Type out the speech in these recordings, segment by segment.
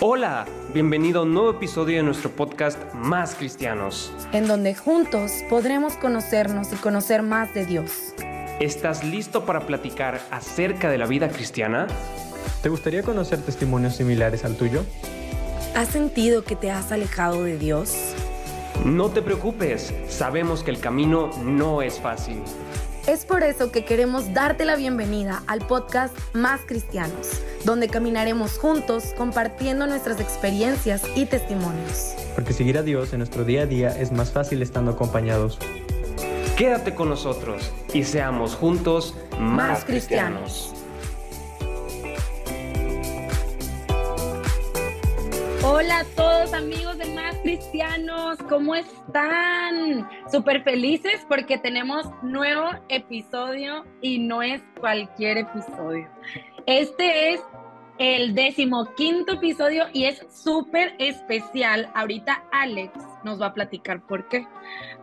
Hola, bienvenido a un nuevo episodio de nuestro podcast Más Cristianos. En donde juntos podremos conocernos y conocer más de Dios. ¿Estás listo para platicar acerca de la vida cristiana? ¿Te gustaría conocer testimonios similares al tuyo? ¿Has sentido que te has alejado de Dios? No te preocupes, sabemos que el camino no es fácil. Es por eso que queremos darte la bienvenida al podcast Más Cristianos, donde caminaremos juntos compartiendo nuestras experiencias y testimonios. Porque seguir a Dios en nuestro día a día es más fácil estando acompañados. Quédate con nosotros y seamos juntos más, Más cristianos. Hola a todos amigos de Más Cristianos, ¿cómo están? Súper felices porque tenemos nuevo episodio y no es cualquier episodio. Este es el decimoquinto episodio y es súper especial. Ahorita Alex nos va a platicar por qué.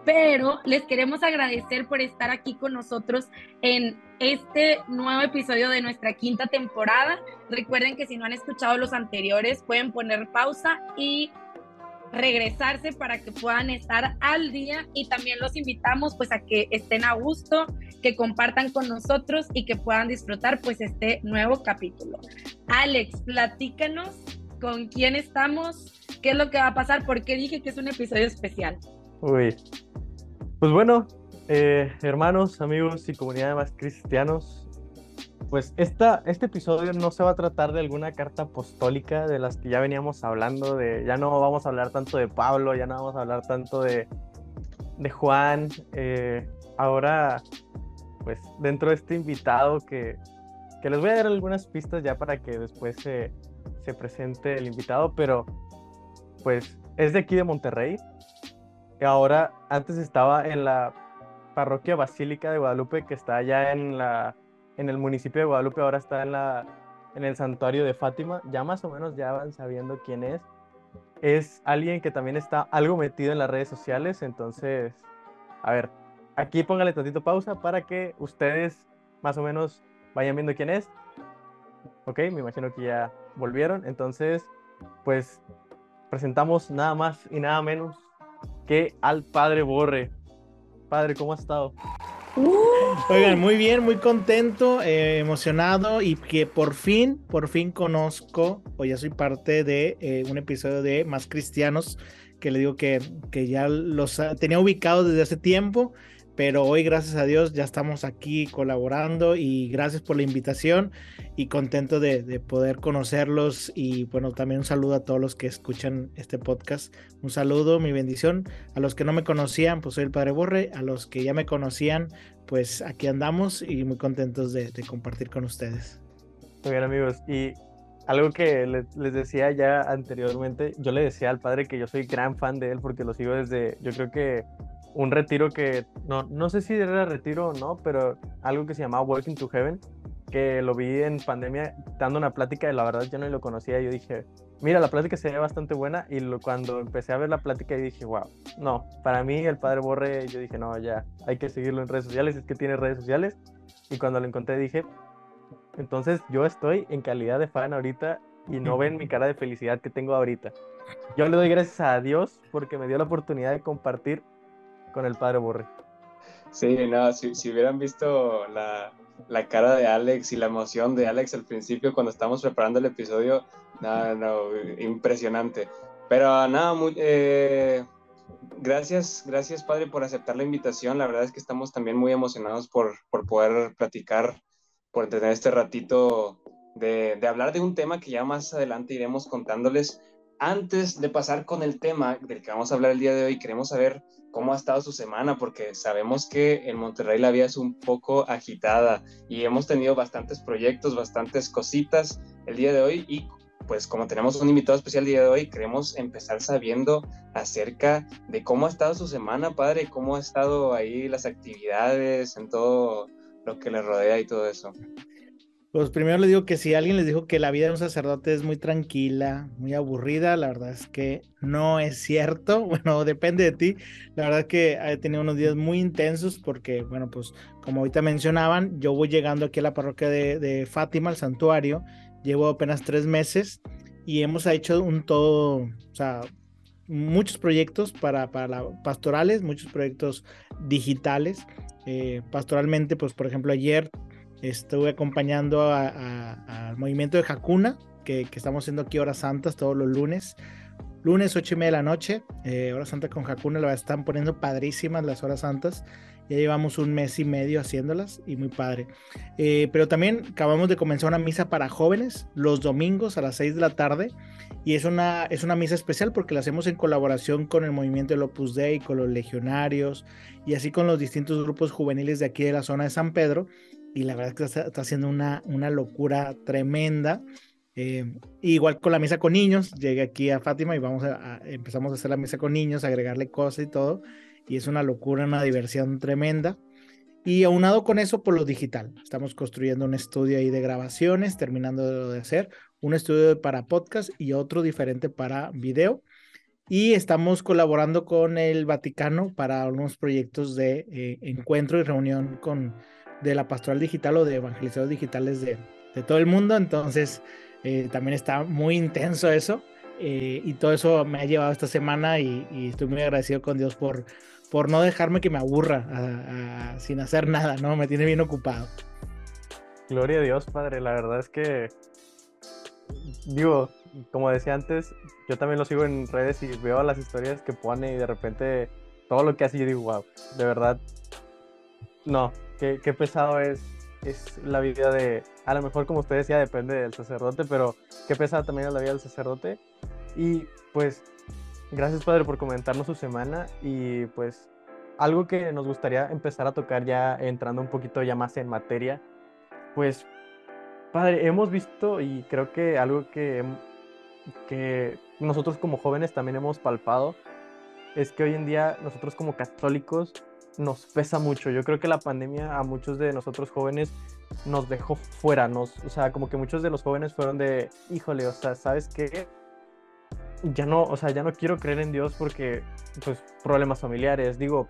Pero les queremos agradecer por estar aquí con nosotros en este nuevo episodio de nuestra quinta temporada. Recuerden que si no han escuchado los anteriores, pueden poner pausa y regresarse para que puedan estar al día y también los invitamos pues a que estén a gusto, que compartan con nosotros y que puedan disfrutar pues este nuevo capítulo. Alex, platícanos con quién estamos, qué es lo que va a pasar, por qué dije que es un episodio especial. Uy. Pues bueno, eh, hermanos, amigos y comunidad de más cristianos, pues esta, este episodio no se va a tratar de alguna carta apostólica de las que ya veníamos hablando, de ya no vamos a hablar tanto de Pablo, ya no vamos a hablar tanto de, de Juan. eh, ahora, pues dentro de este invitado que, que les voy a dar algunas pistas ya para que después se, se presente el invitado, pero pues es de aquí de Monterrey. Ahora, antes estaba en la parroquia Basílica de Guadalupe, que está allá en la en el municipio de Guadalupe, ahora está en, la, en el santuario de Fátima, ya más o menos ya van sabiendo quién es. Es alguien que también está algo metido en las redes sociales, entonces, a ver, aquí póngale tantito pausa para que ustedes más o menos vayan viendo quién es. Ok, me imagino que ya volvieron, entonces, pues presentamos nada más y nada menos que al Padre Borre. Padre, ¿cómo ha estado? Oigan, muy bien, muy contento, eh, emocionado y que por fin, por fin conozco o ya soy parte de eh, un episodio de Más Cristianos que le digo que, que ya los tenía ubicados desde hace tiempo, pero hoy gracias a Dios ya estamos aquí colaborando y gracias por la invitación y contento de, de poder conocerlos. Y bueno, también un saludo a todos los que escuchan este podcast, un saludo, mi bendición, a los que no me conocían, pues soy el Padre Borre, a los que ya me conocían, pues aquí andamos y muy contentos de, de compartir con ustedes. Muy bien amigos, y algo que le- les decía ya anteriormente, yo le decía al padre que yo soy gran fan de él porque lo sigo desde, yo creo que un retiro que, no, no sé si era retiro o no, pero algo que se llamaba Walking to Heaven, que lo vi en pandemia dando una plática y la verdad yo no lo conocía, yo dije, mira, la plática se ve bastante buena y cuando empecé a ver la plática dije, wow, no, para mí el padre Borre, yo dije, no, ya, hay que seguirlo en redes sociales, es que tiene redes sociales y cuando lo encontré dije, entonces yo estoy en calidad de fan ahorita y no ven mi cara de felicidad que tengo ahorita. Yo le doy gracias a Dios porque me dio la oportunidad de compartir con el padre Borre. Sí, no, si, si hubieran visto la, la cara de Alex y la emoción de Alex al principio cuando estábamos preparando el episodio, no, no, impresionante. Pero nada, muy, eh, gracias, gracias Padre por aceptar la invitación. La verdad es que estamos también muy emocionados por, por poder platicar, por tener este ratito de, de hablar de un tema que ya más adelante iremos contándoles. Antes de pasar con el tema del que vamos a hablar el día de hoy, queremos saber cómo ha estado su semana, porque sabemos que en Monterrey la vida es un poco agitada y hemos tenido bastantes proyectos, bastantes cositas el día de hoy y pues como tenemos un invitado especial el día de hoy, queremos empezar sabiendo acerca de cómo ha estado su semana, padre, cómo ha estado ahí las actividades, en todo lo que le rodea y todo eso. Pues primero les digo que si alguien les dijo que la vida de un sacerdote es muy tranquila, muy aburrida, la verdad es que no es cierto. Bueno, depende de ti. La verdad es que he tenido unos días muy intensos porque, bueno, pues como ahorita mencionaban, yo voy llegando aquí a la parroquia de, Fátima, al santuario, llevo apenas tres meses y hemos hecho un todo, o sea, muchos proyectos para, para pastorales, muchos proyectos digitales. Eh, pastoralmente, pues por ejemplo ayer estuve acompañando al movimiento de Hakuna, que, estamos haciendo aquí Horas Santas todos los lunes. Lunes, ocho y media de la noche, eh, Hora Santa con Hakuna, la están poniendo padrísimas las Horas Santas. Ya llevamos un mes y medio haciéndolas y muy padre. Eh, pero también acabamos de comenzar una misa para jóvenes los domingos a las 6 de la tarde. Y es una, es una misa especial porque la hacemos en colaboración con el movimiento del Opus Dei, con los legionarios y así con los distintos grupos juveniles de aquí de la zona de San Pedro. Y la verdad que está, haciendo una, una locura tremenda. Eh, igual con la misa con niños, llegué aquí a Fátima y vamos a, empezamos a hacer la misa con niños, agregarle cosas y todo y es una locura, una diversión tremenda. Y aunado con eso, por lo digital. Estamos construyendo un estudio ahí de grabaciones, terminando de hacer un estudio para podcast y otro diferente para video. Y estamos colaborando con el Vaticano para unos proyectos de eh, encuentro y reunión con, de la pastoral digital o de evangelizadores digitales de, de todo el mundo. Entonces, eh, también está muy intenso eso. Eh, y todo eso me ha llevado esta semana y, estoy muy agradecido con Dios por, por no dejarme que me aburra sin hacer nada, ¿no? Me tiene bien ocupado. Gloria a Dios, Padre. La verdad es que, digo, como decía antes, yo también lo sigo en redes y veo las historias que pone y de repente todo lo que hace yo digo, wow, de verdad, no, qué, pesado es, es la vida de, a lo mejor como usted decía, depende del sacerdote, pero qué pesada también es la vida del sacerdote. Y pues Gracias, Padre, por comentarnos su semana y pues algo que nos gustaría empezar a tocar ya entrando un poquito ya más en materia. Pues, Padre, hemos visto y creo que algo que, que nosotros como jóvenes también hemos palpado es que hoy en día nosotros como católicos nos pesa mucho. Yo creo que la pandemia a muchos de nosotros jóvenes nos dejó fuera, nos, o sea, como que muchos de los jóvenes fueron de, híjole, o sea, ¿sabes qué? ya no, o sea, ya no quiero creer en Dios porque, pues, problemas familiares. Digo,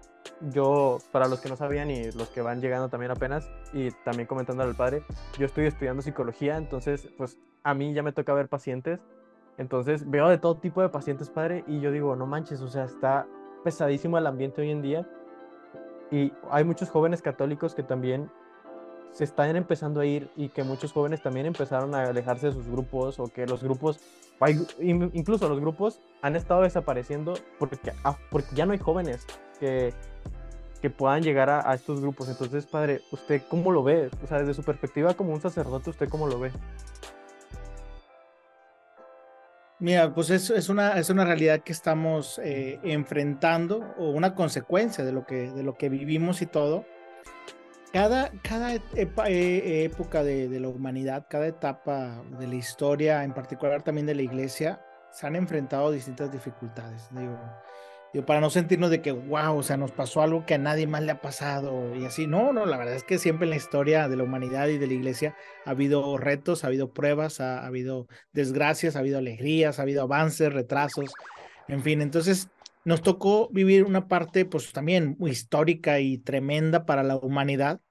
yo, para los que no sabían y los que van llegando también apenas, y también comentando al padre, yo estoy estudiando psicología, entonces, pues, a mí ya me toca ver pacientes. Entonces, veo de todo tipo de pacientes, padre, y yo digo, no manches, o sea, está pesadísimo el ambiente hoy en día. Y hay muchos jóvenes católicos que también se están empezando a ir y que muchos jóvenes también empezaron a alejarse de sus grupos o que los grupos, incluso los grupos han estado desapareciendo porque, ah, porque ya no hay jóvenes que, que puedan llegar a, estos grupos. Entonces, padre, ¿usted cómo lo ve? O sea, desde su perspectiva como un sacerdote, ¿usted cómo lo ve? Mira, pues es, es, una, es una realidad que estamos eh, enfrentando o una consecuencia de lo que, de lo que vivimos y todo cada, cada eh, época de, la humanidad, cada etapa de la historia, en particular también de la iglesia, se han enfrentado distintas dificultades. Digo, para no sentirnos de que, wow, o sea, nos pasó algo que a nadie más le ha pasado y así. No, no, la verdad es que siempre en la historia de la humanidad y de la iglesia ha habido retos, ha habido pruebas, ha, ha habido desgracias, ha habido alegrías, ha habido avances, retrasos, en fin. Entonces, nos tocó vivir una parte, pues también muy histórica y tremenda para la humanidad,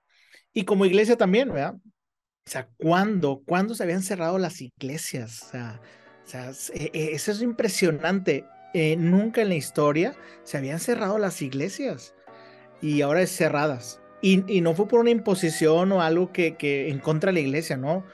y como iglesia también, ¿verdad? O sea, ¿cuándo? ¿Cuándo se habían cerrado las iglesias? O sea, o sea e, e, eso es impresionante. Eh, nunca en la historia se habían cerrado las iglesias y ahora es cerradas. Y, y no fue por una imposición o algo que, que, en contra de la iglesia, ¿no?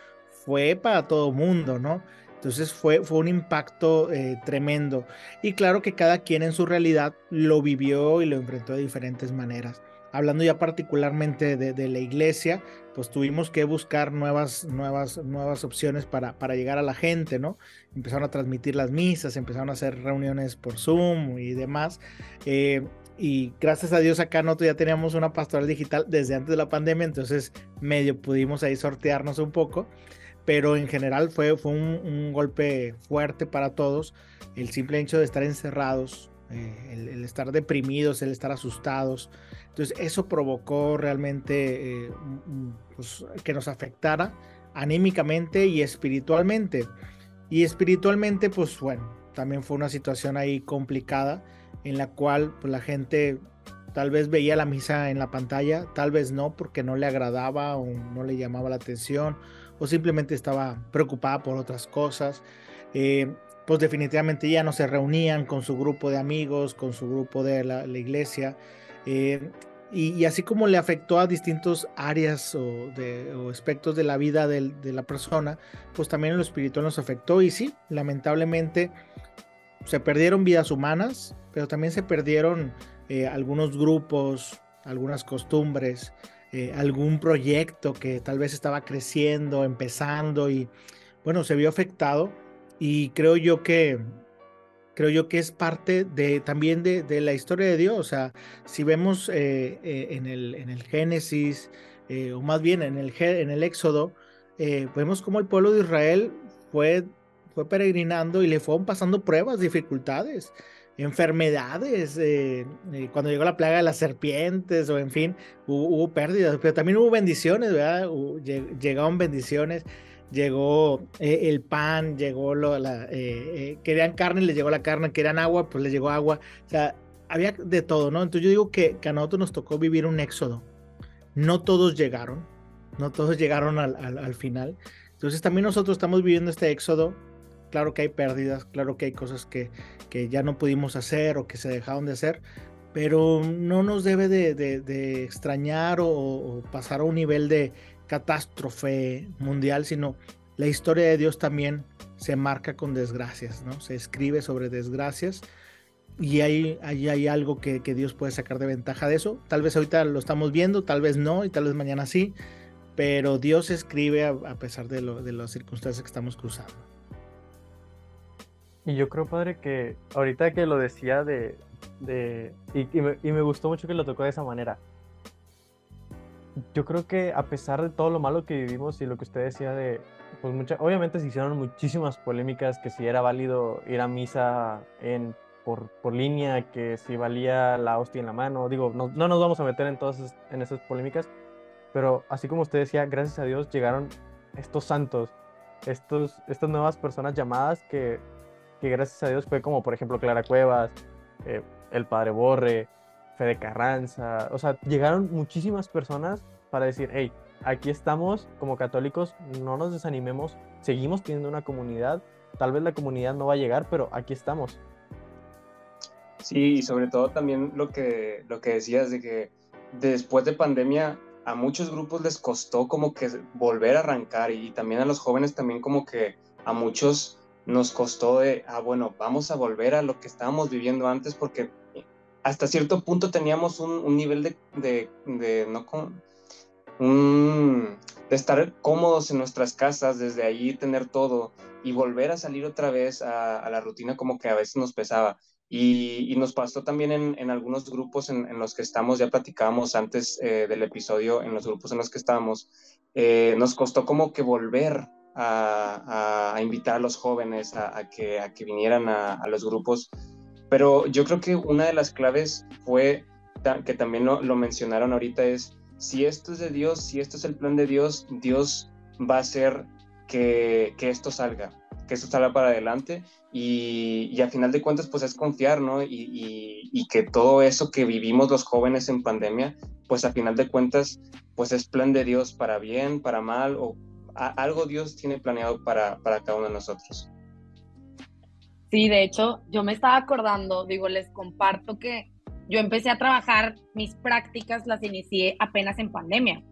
Fue para todo mundo, ¿no? Entonces fue, fue un impacto eh, tremendo. Y claro que cada quien en su realidad lo vivió y lo enfrentó de diferentes maneras hablando ya particularmente de, la iglesia, pues tuvimos que buscar nuevas, nuevas, nuevas opciones para, para llegar a la gente, ¿no? Empezaron a transmitir las misas, empezaron a hacer reuniones por Zoom y demás. Eh, y gracias a Dios acá nosotros ya teníamos una pastoral digital desde antes de la pandemia, entonces medio pudimos ahí sortearnos un poco, pero en general fue, fue un, golpe fuerte para todos el simple hecho de estar encerrados, eh, el, estar deprimidos, el estar asustados, entonces eso provocó realmente eh, pues, que nos afectara anímicamente y espiritualmente. Y espiritualmente, pues bueno, también fue una situación ahí complicada en la cual pues, la gente tal vez veía la misa en la pantalla, tal vez no porque no le agradaba o no le llamaba la atención o simplemente estaba preocupada por otras cosas. eh, pues definitivamente ya no se reunían con su grupo de amigos, con su grupo de la, iglesia. Eh, y, así como le afectó a distintos áreas o, aspectos de la vida de, la persona, pues también en lo espiritual nos afectó. Y sí, lamentablemente se perdieron vidas humanas, pero también se perdieron eh, algunos grupos, algunas costumbres, eh, algún proyecto que tal vez estaba creciendo, empezando y bueno, se vio afectado. Y creo yo que creo yo que es parte de también de, la historia de Dios. O sea, si vemos eh, eh, en, el, en el Génesis, eh, o más bien en el, en el Éxodo, vemos cómo el pueblo de Israel fue, fue peregrinando y le fueron pasando pruebas, dificultades, enfermedades, cuando llegó la plaga de las serpientes, o en fin, hubo, pérdidas, pero también hubo bendiciones, ¿verdad? llegaron bendiciones llegó eh, el pan, llegó lo, la, eh, eh, querían carne, les llegó la carne, querían agua, pues les llegó agua. O sea, había de todo, ¿no? Entonces yo digo que, a nosotros nos tocó vivir un éxodo. No todos llegaron, no todos llegaron al, al, final. Entonces también nosotros estamos viviendo este éxodo. Claro que hay pérdidas, claro que hay cosas que, que ya no pudimos hacer o que se dejaron de hacer, pero no nos debe de, de, extrañar o, pasar a un nivel de, catástrofe mundial, sino la historia de Dios también se marca con desgracias, ¿no? Se escribe sobre desgracias y ahí, ahí hay algo que, Dios puede sacar de ventaja de eso. Tal vez ahorita lo estamos viendo, tal vez no, y tal vez mañana sí, pero Dios escribe a, pesar de, lo, de las circunstancias que estamos cruzando. Y yo creo, padre, que ahorita que lo decía de... de y, me, y me gustó mucho que lo tocó de esa manera yo creo que a pesar de todo lo malo que vivimos y lo que usted decía de, pues mucha, obviamente se hicieron muchísimas polémicas que si era válido ir a misa en, por, por línea, que si valía la hostia en la mano, digo, no, no nos vamos a meter en todas en esas polémicas, pero así como usted decía, gracias a Dios llegaron estos santos, estos, estas nuevas personas llamadas que, que gracias a Dios fue como por ejemplo Clara Cuevas, eh, el Padre Borre, Fede Carranza, o sea, llegaron muchísimas personas para decir, hey, aquí estamos como católicos, no nos desanimemos, seguimos teniendo una comunidad, tal vez la comunidad no va a llegar, pero aquí estamos. Sí, y sobre todo también lo que, lo que decías de que después de pandemia a muchos grupos les costó como que volver a arrancar y también a los jóvenes también como que a muchos nos costó de, ah, bueno, vamos a volver a lo que estábamos viviendo antes porque hasta cierto punto teníamos un, nivel de, de, un, de estar cómodos en nuestras casas, desde allí tener todo y volver a salir otra vez a, la rutina como que a veces nos pesaba. Y, nos pasó también en, algunos grupos en, los que estamos, ya platicábamos antes eh, del episodio, en los grupos en los que estábamos, eh, nos costó como que volver a, invitar a los jóvenes a, que, a que vinieran a, los grupos pero yo creo que una de las claves fue, que también lo, mencionaron ahorita, es si esto es de Dios, si esto es el plan de Dios, Dios va a hacer que, esto salga, que esto salga para adelante y, y, a final de cuentas pues es confiar, ¿no? Y, que todo eso que vivimos los jóvenes en pandemia, pues a final de cuentas pues es plan de Dios para bien, para mal o algo Dios tiene planeado para, para cada uno de nosotros. Sí, de hecho, yo me estaba acordando, digo, les comparto que yo empecé a trabajar, mis prácticas las inicié apenas en pandemia.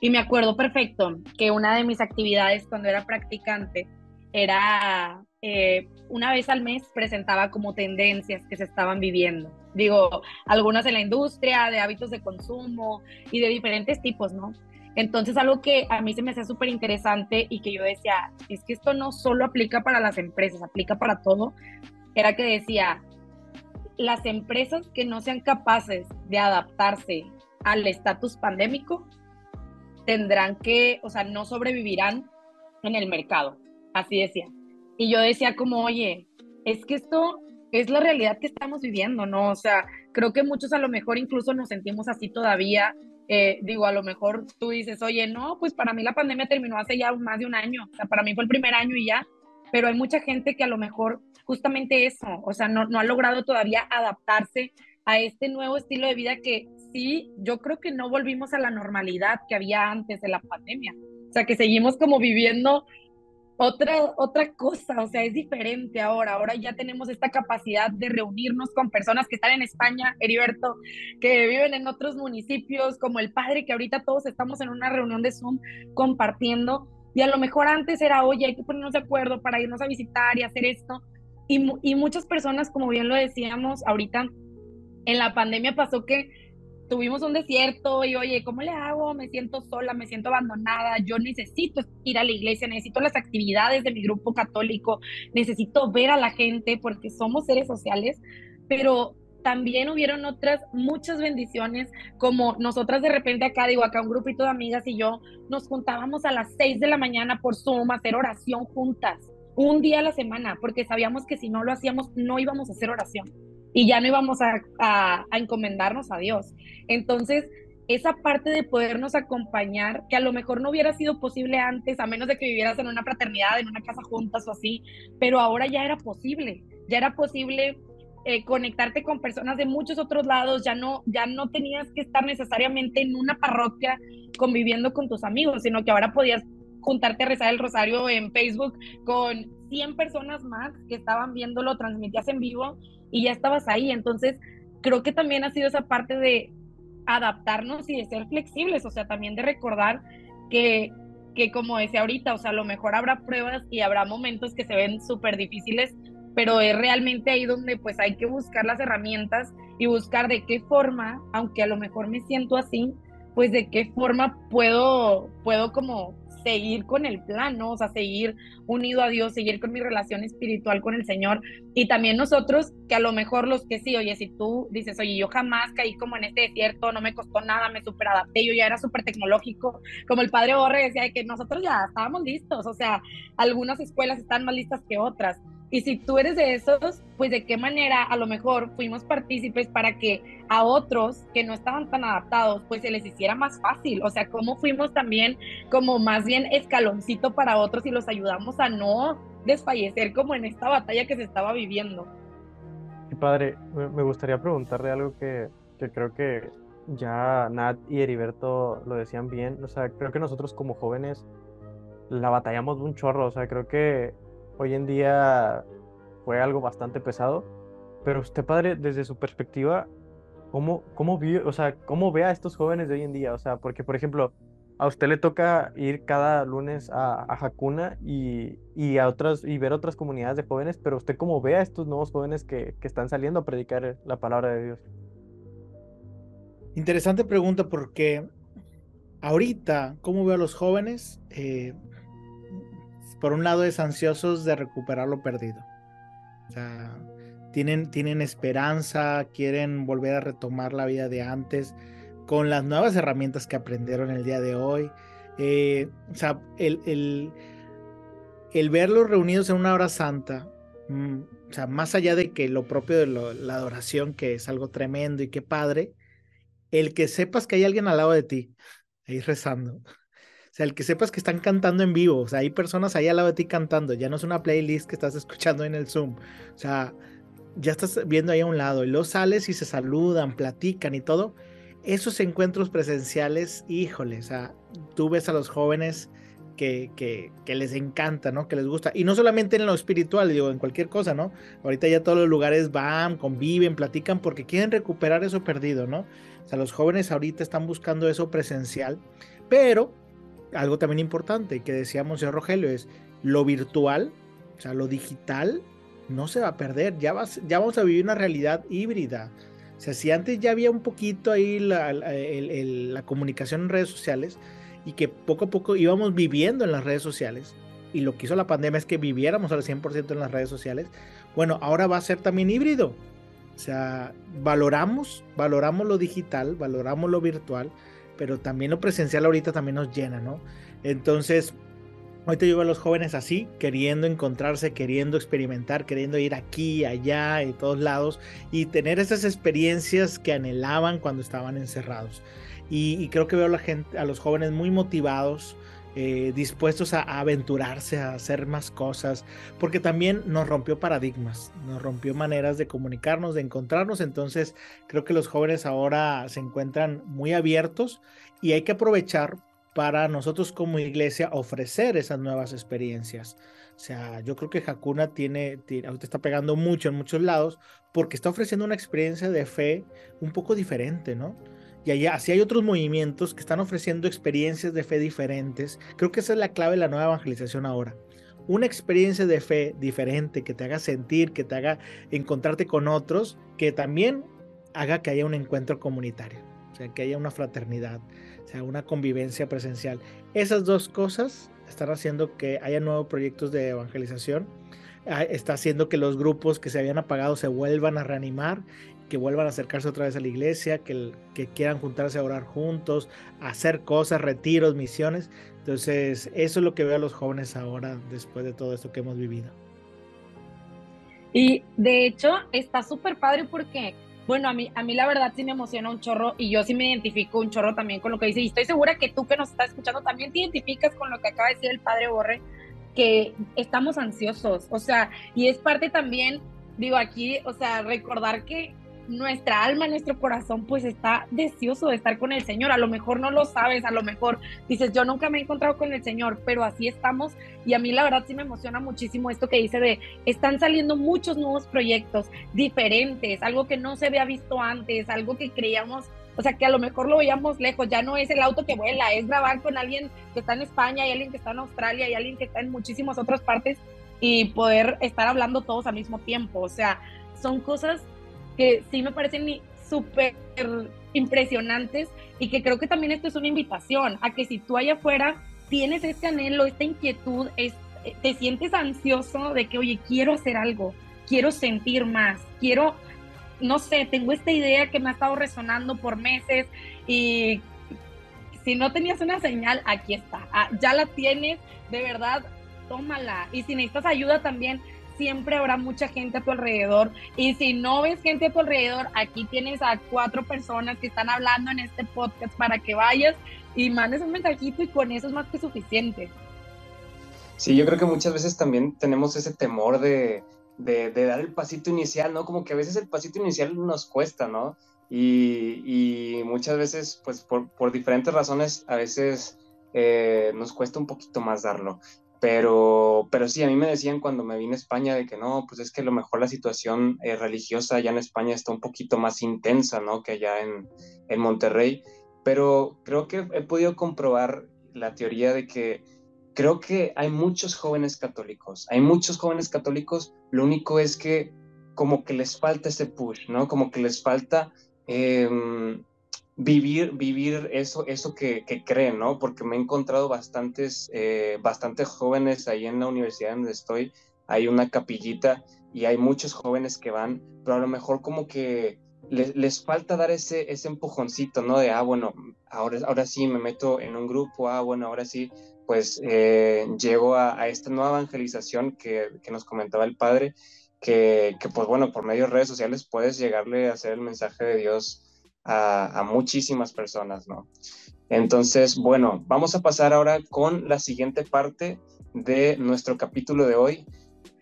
Y me acuerdo perfecto que una de mis actividades cuando era practicante era eh, una vez al mes presentaba como tendencias que se estaban viviendo. Digo, algunas en la industria, de hábitos de consumo y de diferentes tipos, ¿no? Entonces, algo que a mí se me hacía súper interesante y que yo decía, es que esto no solo aplica para las empresas, aplica para todo, era que decía, las empresas que no sean capaces de adaptarse al estatus pandémico tendrán que, o sea, no sobrevivirán en el mercado, así decía. Y yo decía como, oye, es que esto es la realidad que estamos viviendo, ¿no? O sea, creo que muchos a lo mejor incluso nos sentimos así todavía eh, digo, a lo mejor tú dices, oye, no, pues para mí la pandemia terminó hace ya más de un año, o sea, para mí fue el primer año y ya, pero hay mucha gente que a lo mejor justamente eso, o sea, no, no ha logrado todavía adaptarse a este nuevo estilo de vida que sí, yo creo que no volvimos a la normalidad que había antes de la pandemia, o sea, que seguimos como viviendo otra, otra cosa, o sea, es diferente ahora. Ahora ya tenemos esta capacidad de reunirnos con personas que están en España, Heriberto, que viven en otros municipios, como el padre, que ahorita todos estamos en una reunión de Zoom compartiendo. Y a lo mejor antes era, oye, hay que ponernos de acuerdo para irnos a visitar y hacer esto. Y, y muchas personas, como bien lo decíamos, ahorita en la pandemia pasó que tuvimos un desierto y oye, ¿cómo le hago? Me siento sola, me siento abandonada, yo necesito ir a la iglesia, necesito las actividades de mi grupo católico, necesito ver a la gente porque somos seres sociales, pero también hubieron otras muchas bendiciones, como nosotras de repente acá, digo, acá un grupito de amigas y yo nos juntábamos a las 6 de la mañana por Zoom a hacer oración juntas, un día a la semana, porque sabíamos que si no lo hacíamos no íbamos a hacer oración y ya no íbamos a, encomendarnos a Dios. Entonces, esa parte de podernos acompañar, que a lo mejor no hubiera sido posible antes, a menos de que vivieras en una fraternidad, en una casa juntas o así, pero ahora ya era posible, ya era posible eh, conectarte con personas de muchos otros lados, ya no, ya no tenías que estar necesariamente en una parroquia conviviendo con tus amigos, sino que ahora podías juntarte a rezar el rosario en Facebook con 100 personas más que estaban viéndolo, transmitías en vivo y ya estabas ahí. Entonces, creo que también ha sido esa parte de adaptarnos y de ser flexibles, o sea, también de recordar que, que como decía ahorita, o sea, a lo mejor habrá pruebas y habrá momentos que se ven súper difíciles, pero es realmente ahí donde pues hay que buscar las herramientas y buscar de qué forma, aunque a lo mejor me siento así, pues de qué forma puedo, puedo como seguir con el plan, ¿no? O sea, seguir unido a Dios, seguir con mi relación espiritual con el Señor. Y también nosotros, que a lo mejor los que sí, oye, si tú dices, oye, yo jamás caí como en este desierto, no me costó nada, me super adapté, yo ya era súper tecnológico, como el padre Borre decía que nosotros ya estábamos listos, o sea, algunas escuelas están más listas que otras. Y si tú eres de esos, pues de qué manera a lo mejor fuimos partícipes para que a otros que no estaban tan adaptados, pues se les hiciera más fácil. O sea, cómo fuimos también como más bien escaloncito para otros y los ayudamos a no desfallecer como en esta batalla que se estaba viviendo. Sí, padre, me gustaría preguntarle algo que, que creo que ya Nat y Heriberto lo decían bien. O sea, creo que nosotros como jóvenes la batallamos un chorro. O sea, creo que hoy en día fue algo bastante pesado. Pero usted, padre, desde su perspectiva, ¿cómo, cómo, o sea, ¿cómo ve a estos jóvenes de hoy en día? O sea, porque, por ejemplo, a usted le toca ir cada lunes a, a Hakuna y, y, a otras, y ver otras comunidades de jóvenes, pero usted cómo ve a estos nuevos jóvenes que, que están saliendo a predicar la palabra de Dios. Interesante pregunta porque ahorita, ¿cómo veo a los jóvenes? Eh, por un lado es ansiosos de recuperar lo perdido. O sea, tienen, tienen esperanza, quieren volver a retomar la vida de antes con las nuevas herramientas que aprendieron el día de hoy. Eh, o sea, el, el, el, verlos reunidos en una hora santa, mm, o sea, más allá de que lo propio de la adoración, que es algo tremendo y qué padre, el que sepas que hay alguien al lado de ti, ahí rezando, sea, el que sepas que están cantando en vivo, o sea, hay personas ahí al lado de ti cantando, ya no es una playlist que estás escuchando en el Zoom, o sea, ya estás viendo ahí a un lado y luego sales y se saludan, platican y todo. Esos encuentros presenciales, híjole, o sea, tú ves a los jóvenes que, que, que, les encanta, ¿no? Que les gusta. Y no solamente en lo espiritual, digo, en cualquier cosa, ¿no? Ahorita ya todos los lugares van, conviven, platican porque quieren recuperar eso perdido, ¿no? O sea, los jóvenes ahorita están buscando eso presencial, pero algo también importante que decíamos señor Rogelio es lo virtual, o sea, lo digital no se va a perder, ya, vas, ya vamos a vivir una realidad híbrida. O sea, si antes ya había un poquito ahí la, la, comunicación en redes sociales y que poco a poco íbamos viviendo en las redes sociales, y lo que hizo la pandemia es que viviéramos al 100% en las redes sociales, bueno, ahora va a ser también híbrido. O sea, valoramos, valoramos lo digital, valoramos lo virtual, pero también lo presencial ahorita también nos llena, ¿no? Entonces, ahorita yo veo a los jóvenes así, queriendo encontrarse, queriendo experimentar, queriendo ir aquí, allá, y todos lados, y tener esas experiencias que anhelaban cuando estaban encerrados. Y, creo que veo a la gente, a los jóvenes muy motivados, eh, dispuestos a, aventurarse, a hacer más cosas, porque también nos rompió paradigmas, nos rompió maneras de comunicarnos, de encontrarnos, entonces creo que los jóvenes ahora se encuentran muy abiertos y hay que aprovechar para nosotros como iglesia ofrecer esas nuevas experiencias. O sea, yo creo que Hakuna tiene, ahorita está pegando mucho en muchos lados porque está ofreciendo una experiencia de fe un poco diferente, ¿no? Y allá, así hay otros movimientos que están ofreciendo experiencias de fe diferentes. Creo que esa es la clave de la nueva evangelización ahora. Una experiencia de fe diferente que te haga sentir, que te haga encontrarte con otros, que también haga que haya un encuentro comunitario, o sea, que haya una fraternidad, o sea, una convivencia presencial. Esas dos cosas están haciendo que haya nuevos proyectos de evangelización, ah, está haciendo que los grupos que se habían apagado se vuelvan a reanimar que vuelvan a acercarse otra vez a la iglesia, que, que quieran juntarse a orar juntos, hacer cosas, retiros, misiones. Entonces, eso es lo que veo a los jóvenes ahora después de todo esto que hemos vivido. Y de hecho, está súper padre porque, bueno, a mí, a mí la verdad sí me emociona un chorro y yo sí me identifico un chorro también con lo que dice. Y estoy segura que tú que nos estás escuchando también te identificas con lo que acaba de decir el padre Borre, que estamos ansiosos. O sea, y es parte también, digo aquí, o sea, recordar que nuestra alma, nuestro corazón, pues está deseoso de estar con el Señor. A lo mejor no lo sabes, a lo mejor dices, yo nunca me he encontrado con el Señor, pero así estamos. Y a mí la verdad sí me emociona muchísimo esto que dice de, están saliendo muchos nuevos proyectos diferentes, algo que no se había visto antes, algo que creíamos, o sea, que a lo mejor lo veíamos lejos, ya no es el auto que vuela, es grabar con alguien que está en España y alguien que está en Australia y alguien que está en muchísimas otras partes y poder estar hablando todos al mismo tiempo. O sea, son cosas que sí me parecen súper impresionantes y que creo que también esto es una invitación a que si tú allá afuera tienes este anhelo, esta inquietud, te sientes ansioso de que, oye, quiero hacer algo, quiero sentir más, quiero, no sé, tengo esta idea que me ha estado resonando por meses y si no tenías una señal, aquí está, ah, ya la tienes, de verdad, tómala. Y si necesitas ayuda también, siempre habrá mucha gente a tu alrededor. Y si no ves gente a tu alrededor, aquí tienes a cuatro personas que están hablando en este podcast para que vayas y mandes un mensajito y con eso es más que suficiente. Sí, yo creo que muchas veces también tenemos ese temor de, de, dar el pasito inicial, ¿no? Como que a veces el pasito inicial nos cuesta, ¿no? Y, y muchas veces, pues por, por, diferentes razones, a veces eh, nos cuesta un poquito más darlo. Pero, pero sí, a mí me decían cuando me vine a España de que no, pues es que a lo mejor la situación eh, religiosa allá en España está un poquito más intensa, ¿no? Que allá en, en Monterrey. Pero creo que he podido comprobar la teoría de que creo que hay muchos jóvenes católicos, hay muchos jóvenes católicos, lo único es que como que les falta ese push, ¿no? Como que les falta eh, vivir, vivir eso, eso que, que, creen, ¿no? Porque me he encontrado bastantes, eh, bastantes jóvenes ahí en la universidad donde estoy, hay una capillita y hay muchos jóvenes que van, pero a lo mejor como que les, les falta dar ese, ese empujoncito, ¿no? De, ah, bueno, ahora, ahora sí me meto en un grupo, ah, bueno, ahora sí, pues eh, llego a, a, esta nueva evangelización que, que nos comentaba el padre, que, que, pues bueno, por medio de redes sociales puedes llegarle a hacer el mensaje de Dios a, muchísimas personas, ¿no? Entonces, bueno, vamos a pasar ahora con la siguiente parte de nuestro capítulo de hoy.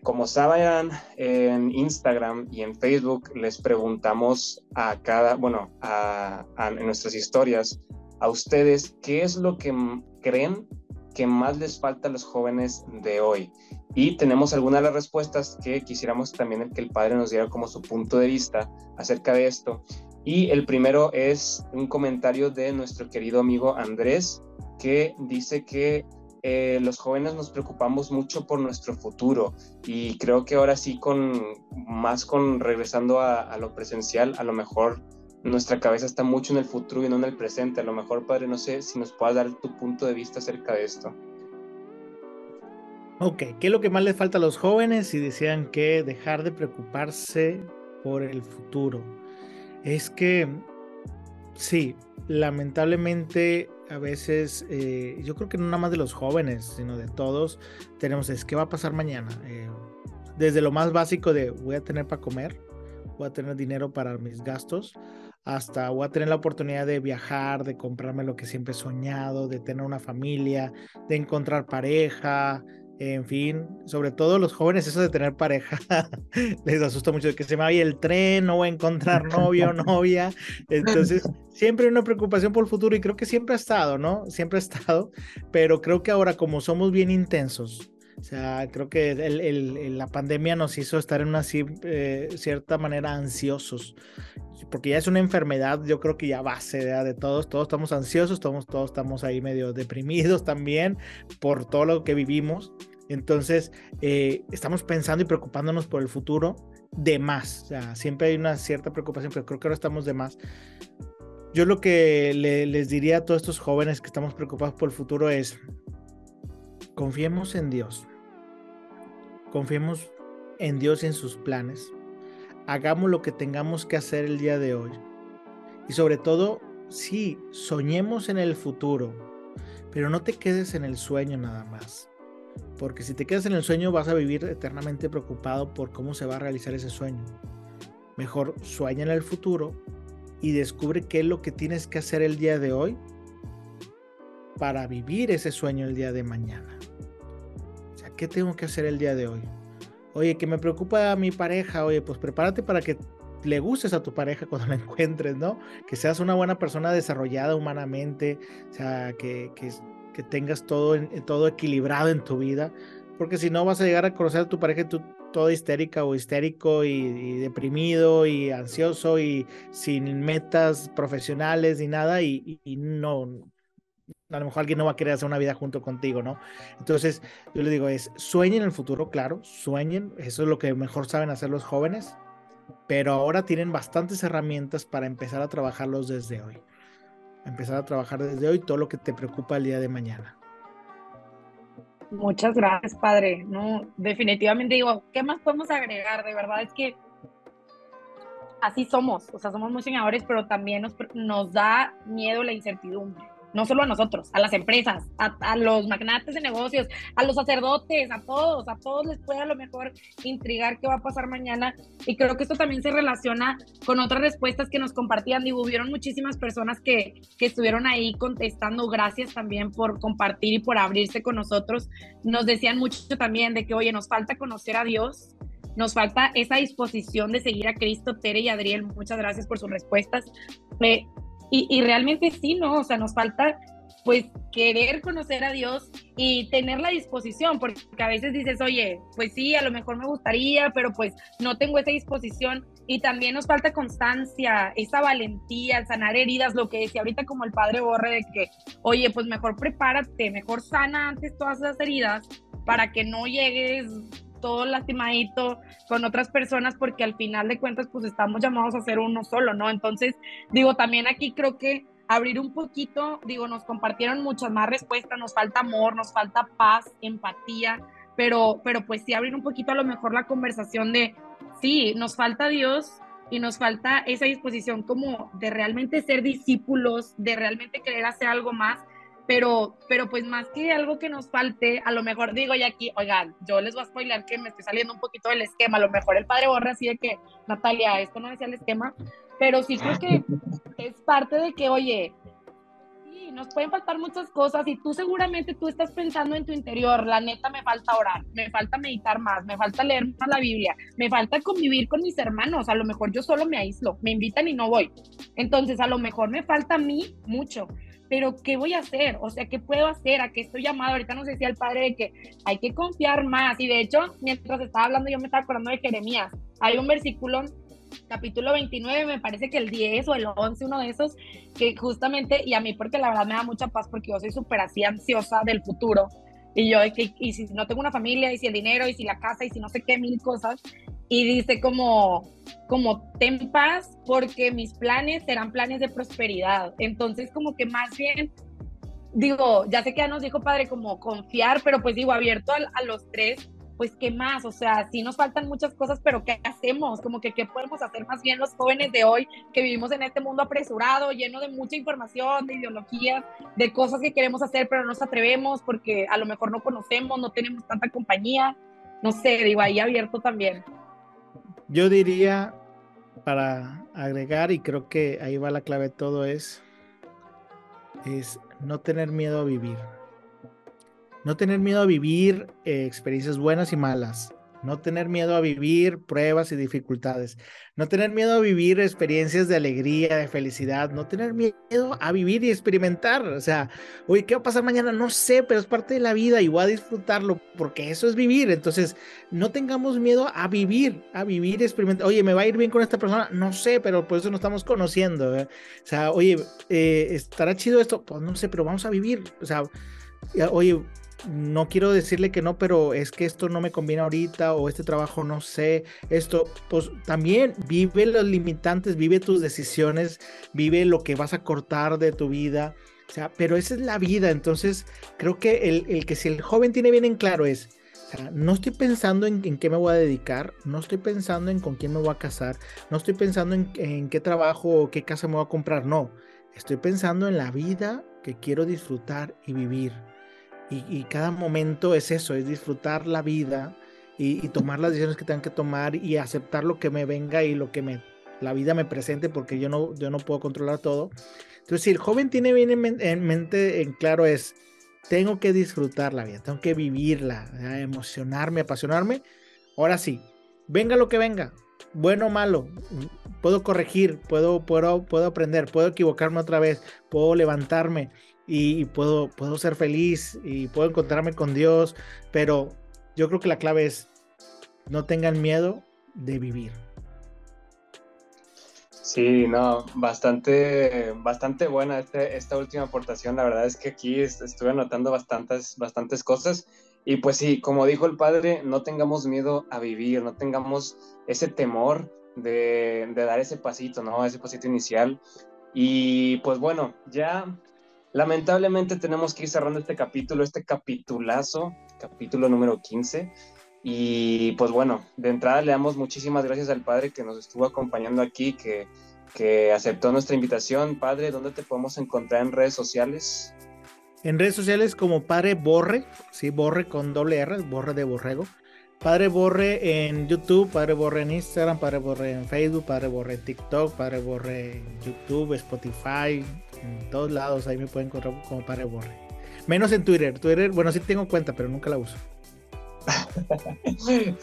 Como saben, en Instagram y en Facebook les preguntamos a cada, bueno, a, en nuestras historias, a ustedes, ¿qué es lo que creen que más les falta a los jóvenes de hoy? Y tenemos algunas de las respuestas que quisiéramos también que el padre nos diera como su punto de vista acerca de esto. Y el primero es un comentario de nuestro querido amigo Andrés, que dice que eh, los jóvenes nos preocupamos mucho por nuestro futuro y creo que ahora sí con más con regresando a, lo presencial, a lo mejor nuestra cabeza está mucho en el futuro y no en el presente. A lo mejor, padre, no sé si nos puedas dar tu punto de vista acerca de esto. Ok, ¿qué es lo que más les falta a los jóvenes? Y decían que dejar de preocuparse por el futuro. Es que, sí, lamentablemente a veces, eh, yo creo que no nada más de los jóvenes, sino de todos, tenemos es, ¿qué va a pasar mañana? Eh, desde lo más básico de voy a tener para comer, voy a tener dinero para mis gastos, hasta voy a tener la oportunidad de viajar, de comprarme lo que siempre he soñado, de tener una familia, de encontrar pareja, En fin, sobre todo los jóvenes, eso de tener pareja, les asusta mucho de que se me vaya el tren, no voy a encontrar novio o novia. Entonces, siempre hay una preocupación por el futuro y creo que siempre ha estado, ¿no? Siempre ha estado, pero creo que ahora como somos bien intensos, o sea, creo que la pandemia nos hizo estar en una eh, cierta manera ansiosos, porque ya es una enfermedad, yo creo que ya base de, todos, todos estamos ansiosos, todos, todos estamos ahí medio deprimidos también por todo lo que vivimos. Entonces, eh, estamos pensando y preocupándonos por el futuro de más. O sea, siempre hay una cierta preocupación, pero creo que ahora estamos de más. Yo lo que les diría a todos estos jóvenes que estamos preocupados por el futuro es, confiemos en Dios. Confiemos en Dios y en sus planes. Hagamos lo que tengamos que hacer el día de hoy. Y sobre todo, sí, soñemos en el futuro, pero no te quedes en el sueño nada más. Porque si te quedas en el sueño vas a vivir eternamente preocupado por cómo se va a realizar ese sueño. Mejor sueña en el futuro y descubre qué es lo que tienes que hacer el día de hoy para vivir ese sueño el día de mañana. O sea, ¿qué tengo que hacer el día de hoy? Oye, que me preocupa a mi pareja, oye, pues prepárate para que le gustes a tu pareja cuando la encuentres, ¿no? Que seas una buena persona desarrollada humanamente, o sea, que, que, tengas todo, todo equilibrado en tu vida, porque si no vas a llegar a conocer a tu pareja tú todo histérica o histérico y, deprimido y ansioso y sin metas profesionales ni nada y no, a lo mejor alguien no va a querer hacer una vida junto contigo, ¿no? Entonces, yo le digo, es sueñen el futuro, claro, sueñen, eso es lo que mejor saben hacer los jóvenes, pero ahora tienen bastantes herramientas para empezar a trabajarlos desde hoy. Empezar a trabajar desde hoy todo lo que te preocupa el día de mañana. Muchas gracias, padre. No, definitivamente digo, ¿qué más podemos agregar? De verdad es que así somos, o sea, somos muy soñadores, pero también nos, nos da miedo la incertidumbre no solo a nosotros, a las empresas, a, los magnates de negocios, a los sacerdotes, a todos, a todos les puede a lo mejor intrigar qué va a pasar mañana. Y creo que esto también se relaciona con otras respuestas que nos compartían. Digo, hubieron muchísimas personas que, que estuvieron ahí contestando. Gracias también por compartir y por abrirse con nosotros. Nos decían mucho también de que, oye, nos falta conocer a Dios, nos falta esa disposición de seguir a Cristo, Tere y Adriel, muchas gracias por sus respuestas. Eh, y, realmente sí, ¿no? O sea, nos falta pues querer conocer a Dios y tener la disposición, porque a veces dices, oye, pues sí, a lo mejor me gustaría, pero pues no tengo esa disposición. Y también nos falta constancia, esa valentía, sanar heridas, lo que decía ahorita como el padre Borre, de que, oye, pues mejor prepárate, mejor sana antes todas esas heridas para que no llegues todo lastimadito con otras personas porque al final de cuentas pues estamos llamados a ser uno solo, ¿no? Entonces, digo, también aquí creo que abrir un poquito, digo, nos compartieron muchas más respuestas, nos falta amor, nos falta paz, empatía, pero, pero pues sí abrir un poquito a lo mejor la conversación de, sí, nos falta Dios y nos falta esa disposición como de realmente ser discípulos, de realmente querer hacer algo más pero, pero pues más que algo que nos falte, a lo mejor digo ya aquí, oigan, yo les voy a spoiler que me estoy saliendo un poquito del esquema, a lo mejor el padre borra así de que, Natalia, esto no decía el esquema, pero sí creo que es parte de que, oye, sí, nos pueden faltar muchas cosas y tú seguramente tú estás pensando en tu interior, la neta me falta orar, me falta meditar más, me falta leer más la Biblia, me falta convivir con mis hermanos, a lo mejor yo solo me aíslo, me invitan y no voy. Entonces, a lo mejor me falta a mí mucho pero ¿qué voy a hacer? O sea, ¿qué puedo hacer? ¿A qué estoy llamado? Ahorita nos decía el padre de que hay que confiar más. Y de hecho, mientras estaba hablando, yo me estaba acordando de Jeremías. Hay un versículo, capítulo 29, me parece que el 10 o el 11, uno de esos, que justamente, y a mí porque la verdad me da mucha paz porque yo soy súper así ansiosa del futuro. Y yo, y si no tengo una familia, y si el dinero, y si la casa, y si no sé qué, mil cosas y dice como, como ten paz porque mis planes serán planes de prosperidad. Entonces como que más bien, digo, ya sé que ya nos dijo padre como confiar, pero pues digo, abierto a, los tres, pues qué más, o sea, sí nos faltan muchas cosas, pero ¿qué hacemos? Como que qué podemos hacer más bien los jóvenes de hoy que vivimos en este mundo apresurado, lleno de mucha información, de ideologías, de cosas que queremos hacer, pero no nos atrevemos porque a lo mejor no conocemos, no tenemos tanta compañía. No sé, digo, ahí abierto también. Yo diría, para agregar, y creo que ahí va la clave de todo, es, es no tener miedo a vivir. No tener miedo a vivir eh, experiencias buenas y malas no tener miedo a vivir pruebas y dificultades, no tener miedo a vivir experiencias de alegría, de felicidad, no tener miedo a vivir y experimentar. O sea, oye, ¿qué va a pasar mañana? No sé, pero es parte de la vida y voy a disfrutarlo porque eso es vivir. Entonces, no tengamos miedo a vivir, a vivir, experimentar. Oye, ¿me va a ir bien con esta persona? No sé, pero por eso nos estamos conociendo. ¿eh? O sea, oye, eh, ¿estará chido esto? Pues no sé, pero vamos a vivir. O sea, oye, no quiero decirle que no, pero es que esto no me conviene ahorita o este trabajo no sé, esto, pues también vive los limitantes, vive tus decisiones, vive lo que vas a cortar de tu vida, o sea, pero esa es la vida, entonces creo que el, que si el joven tiene bien en claro es, no estoy pensando en, qué me voy a dedicar, no estoy pensando en con quién me voy a casar, no estoy pensando en, en qué trabajo o qué casa me voy a comprar, no, estoy pensando en la vida que quiero disfrutar y vivir. Y, cada momento es eso, es disfrutar la vida y, tomar las decisiones que tengan que tomar y aceptar lo que me venga y lo que me, la vida me presente porque yo no, yo no puedo controlar todo. Entonces, si el joven tiene bien en, mente, en claro es, tengo que disfrutar la vida, tengo que vivirla, emocionarme, apasionarme, ahora sí, venga lo que venga, bueno o malo, puedo corregir, puedo, puedo, puedo aprender, puedo equivocarme otra vez, puedo levantarme, y, puedo, puedo ser feliz y puedo encontrarme con Dios, pero yo creo que la clave es no tengan miedo de vivir. Sí, no, bastante, bastante buena este, esta última aportación. La verdad es que aquí estuve anotando bastantes, bastantes cosas. Y pues sí, como dijo el padre, no tengamos miedo a vivir, no tengamos ese temor de, de dar ese pasito, ¿no? Ese pasito inicial. Y pues bueno, ya Lamentablemente tenemos que ir cerrando este capítulo, este capitulazo, capítulo número 15. Y pues bueno, de entrada le damos muchísimas gracias al Padre que nos estuvo acompañando aquí, que, que aceptó nuestra invitación. Padre, ¿dónde te podemos encontrar en redes sociales? En redes sociales como Padre Borre, sí, Borre con doble R, Borre de Borrego. Padre Borre en YouTube, Padre Borre en Instagram, Padre Borre en Facebook, Padre Borre en TikTok, Padre Borre en YouTube, Spotify, en todos lados ahí me pueden encontrar como Padre Borre. Menos en Twitter. Twitter, bueno, sí tengo cuenta, pero nunca la uso. sí,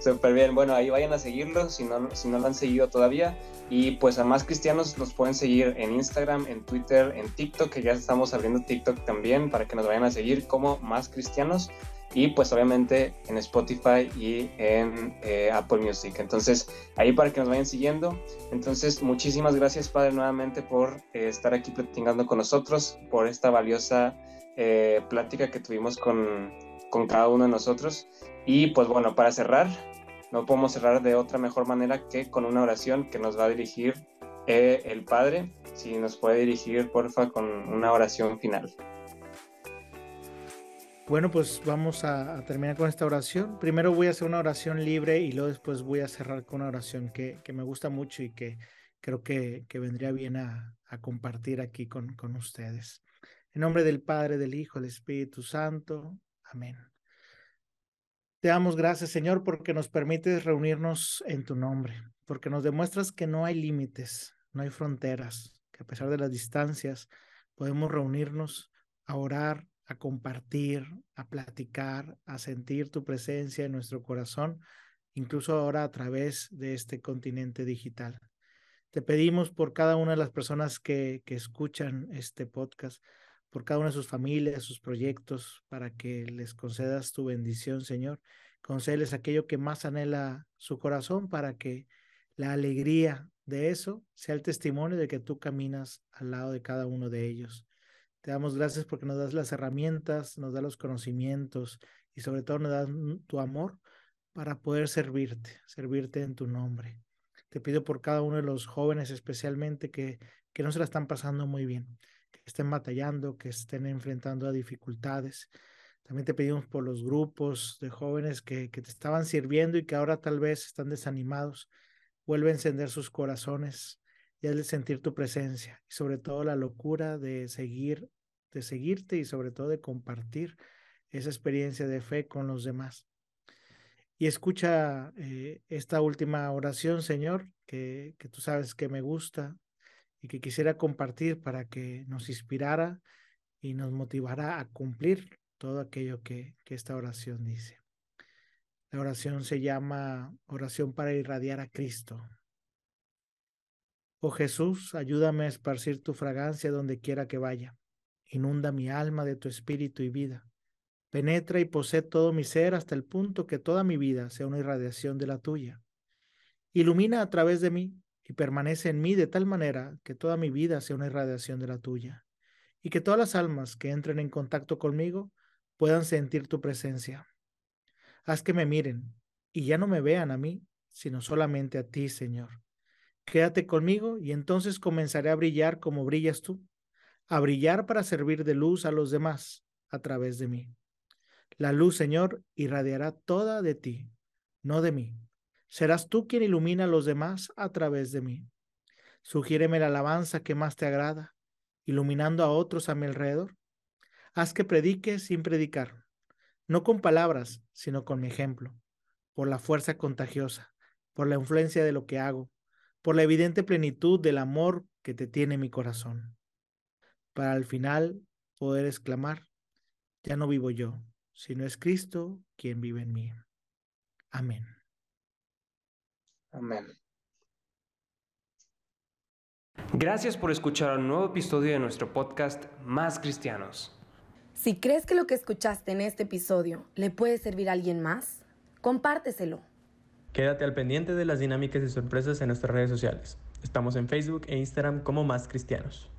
súper bien. Bueno, ahí vayan a seguirlo si no, si no lo han seguido todavía. Y pues a más cristianos nos pueden seguir en Instagram, en Twitter, en TikTok, que ya estamos abriendo TikTok también para que nos vayan a seguir como más cristianos y pues obviamente en Spotify y en eh, Apple Music. Entonces ahí para que nos vayan siguiendo. Entonces muchísimas gracias Padre nuevamente por eh, estar aquí platicando con nosotros, por esta valiosa eh, plática que tuvimos con, con cada uno de nosotros. Y pues bueno, para cerrar, no podemos cerrar de otra mejor manera que con una oración que nos va a dirigir el Padre. Si nos puede dirigir, porfa, con una oración final. Bueno, pues vamos a, terminar con esta oración. Primero voy a hacer una oración libre y luego después voy a cerrar con una oración que, me gusta mucho y que creo que, vendría bien a, compartir aquí con, con ustedes. En nombre del Padre, del Hijo, del Espíritu Santo. Amén. Te damos gracias, Señor, porque nos permites reunirnos en tu nombre, porque nos demuestras que no hay límites, no hay fronteras, que a pesar de las distancias podemos reunirnos a orar, a compartir, a platicar, a sentir tu presencia en nuestro corazón, incluso ahora a través de este continente digital. Te pedimos por cada una de las personas que, que escuchan este podcast, por cada una de sus familias, sus proyectos, para que les concedas tu bendición, Señor. Concedes aquello que más anhela su corazón para que la alegría de eso sea el testimonio de que tú caminas al lado de cada uno de ellos. Te damos gracias porque nos das las herramientas, nos das los conocimientos y sobre todo nos das tu amor para poder servirte, servirte en tu nombre. Te pido por cada uno de los jóvenes especialmente que, que no se la están pasando muy bien, que estén batallando, que estén enfrentando a dificultades. También te pedimos por los grupos de jóvenes que, que te estaban sirviendo y que ahora tal vez están desanimados. Vuelve a encender sus corazones y hazle sentir tu presencia y sobre todo la locura de seguir, de seguirte y sobre todo de compartir esa experiencia de fe con los demás. Y escucha eh, esta última oración, Señor, que, que tú sabes que me gusta y que quisiera compartir para que nos inspirara y nos motivara a cumplir todo aquello que, que esta oración dice. La oración se llama oración para irradiar a Cristo. Oh Jesús, ayúdame a esparcir tu fragancia donde quiera que vaya. Inunda mi alma de tu espíritu y vida. Penetra y posee todo mi ser hasta el punto que toda mi vida sea una irradiación de la tuya. Ilumina a través de mí y permanece en mí de tal manera que toda mi vida sea una irradiación de la tuya, y que todas las almas que entren en contacto conmigo puedan sentir tu presencia. Haz que me miren y ya no me vean a mí, sino solamente a ti, Señor. Quédate conmigo y entonces comenzaré a brillar como brillas tú, a brillar para servir de luz a los demás a través de mí. La luz, Señor, irradiará toda de ti, no de mí. Serás tú quien ilumina a los demás a través de mí. Sugiéreme la alabanza que más te agrada, iluminando a otros a mi alrededor. Haz que predique sin predicar, no con palabras, sino con mi ejemplo, por la fuerza contagiosa, por la influencia de lo que hago, por la evidente plenitud del amor que te tiene mi corazón. Para al final poder exclamar, ya no vivo yo, sino es Cristo quien vive en mí. Amén. Amén. Gracias por escuchar un nuevo episodio de nuestro podcast Más Cristianos. Si crees que lo que escuchaste en este episodio le puede servir a alguien más, compárteselo. Quédate al pendiente de las dinámicas y sorpresas en nuestras redes sociales. Estamos en Facebook e Instagram como Más Cristianos.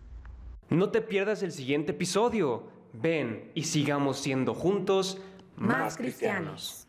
No te pierdas el siguiente episodio. Ven y sigamos siendo juntos Más, cristianos.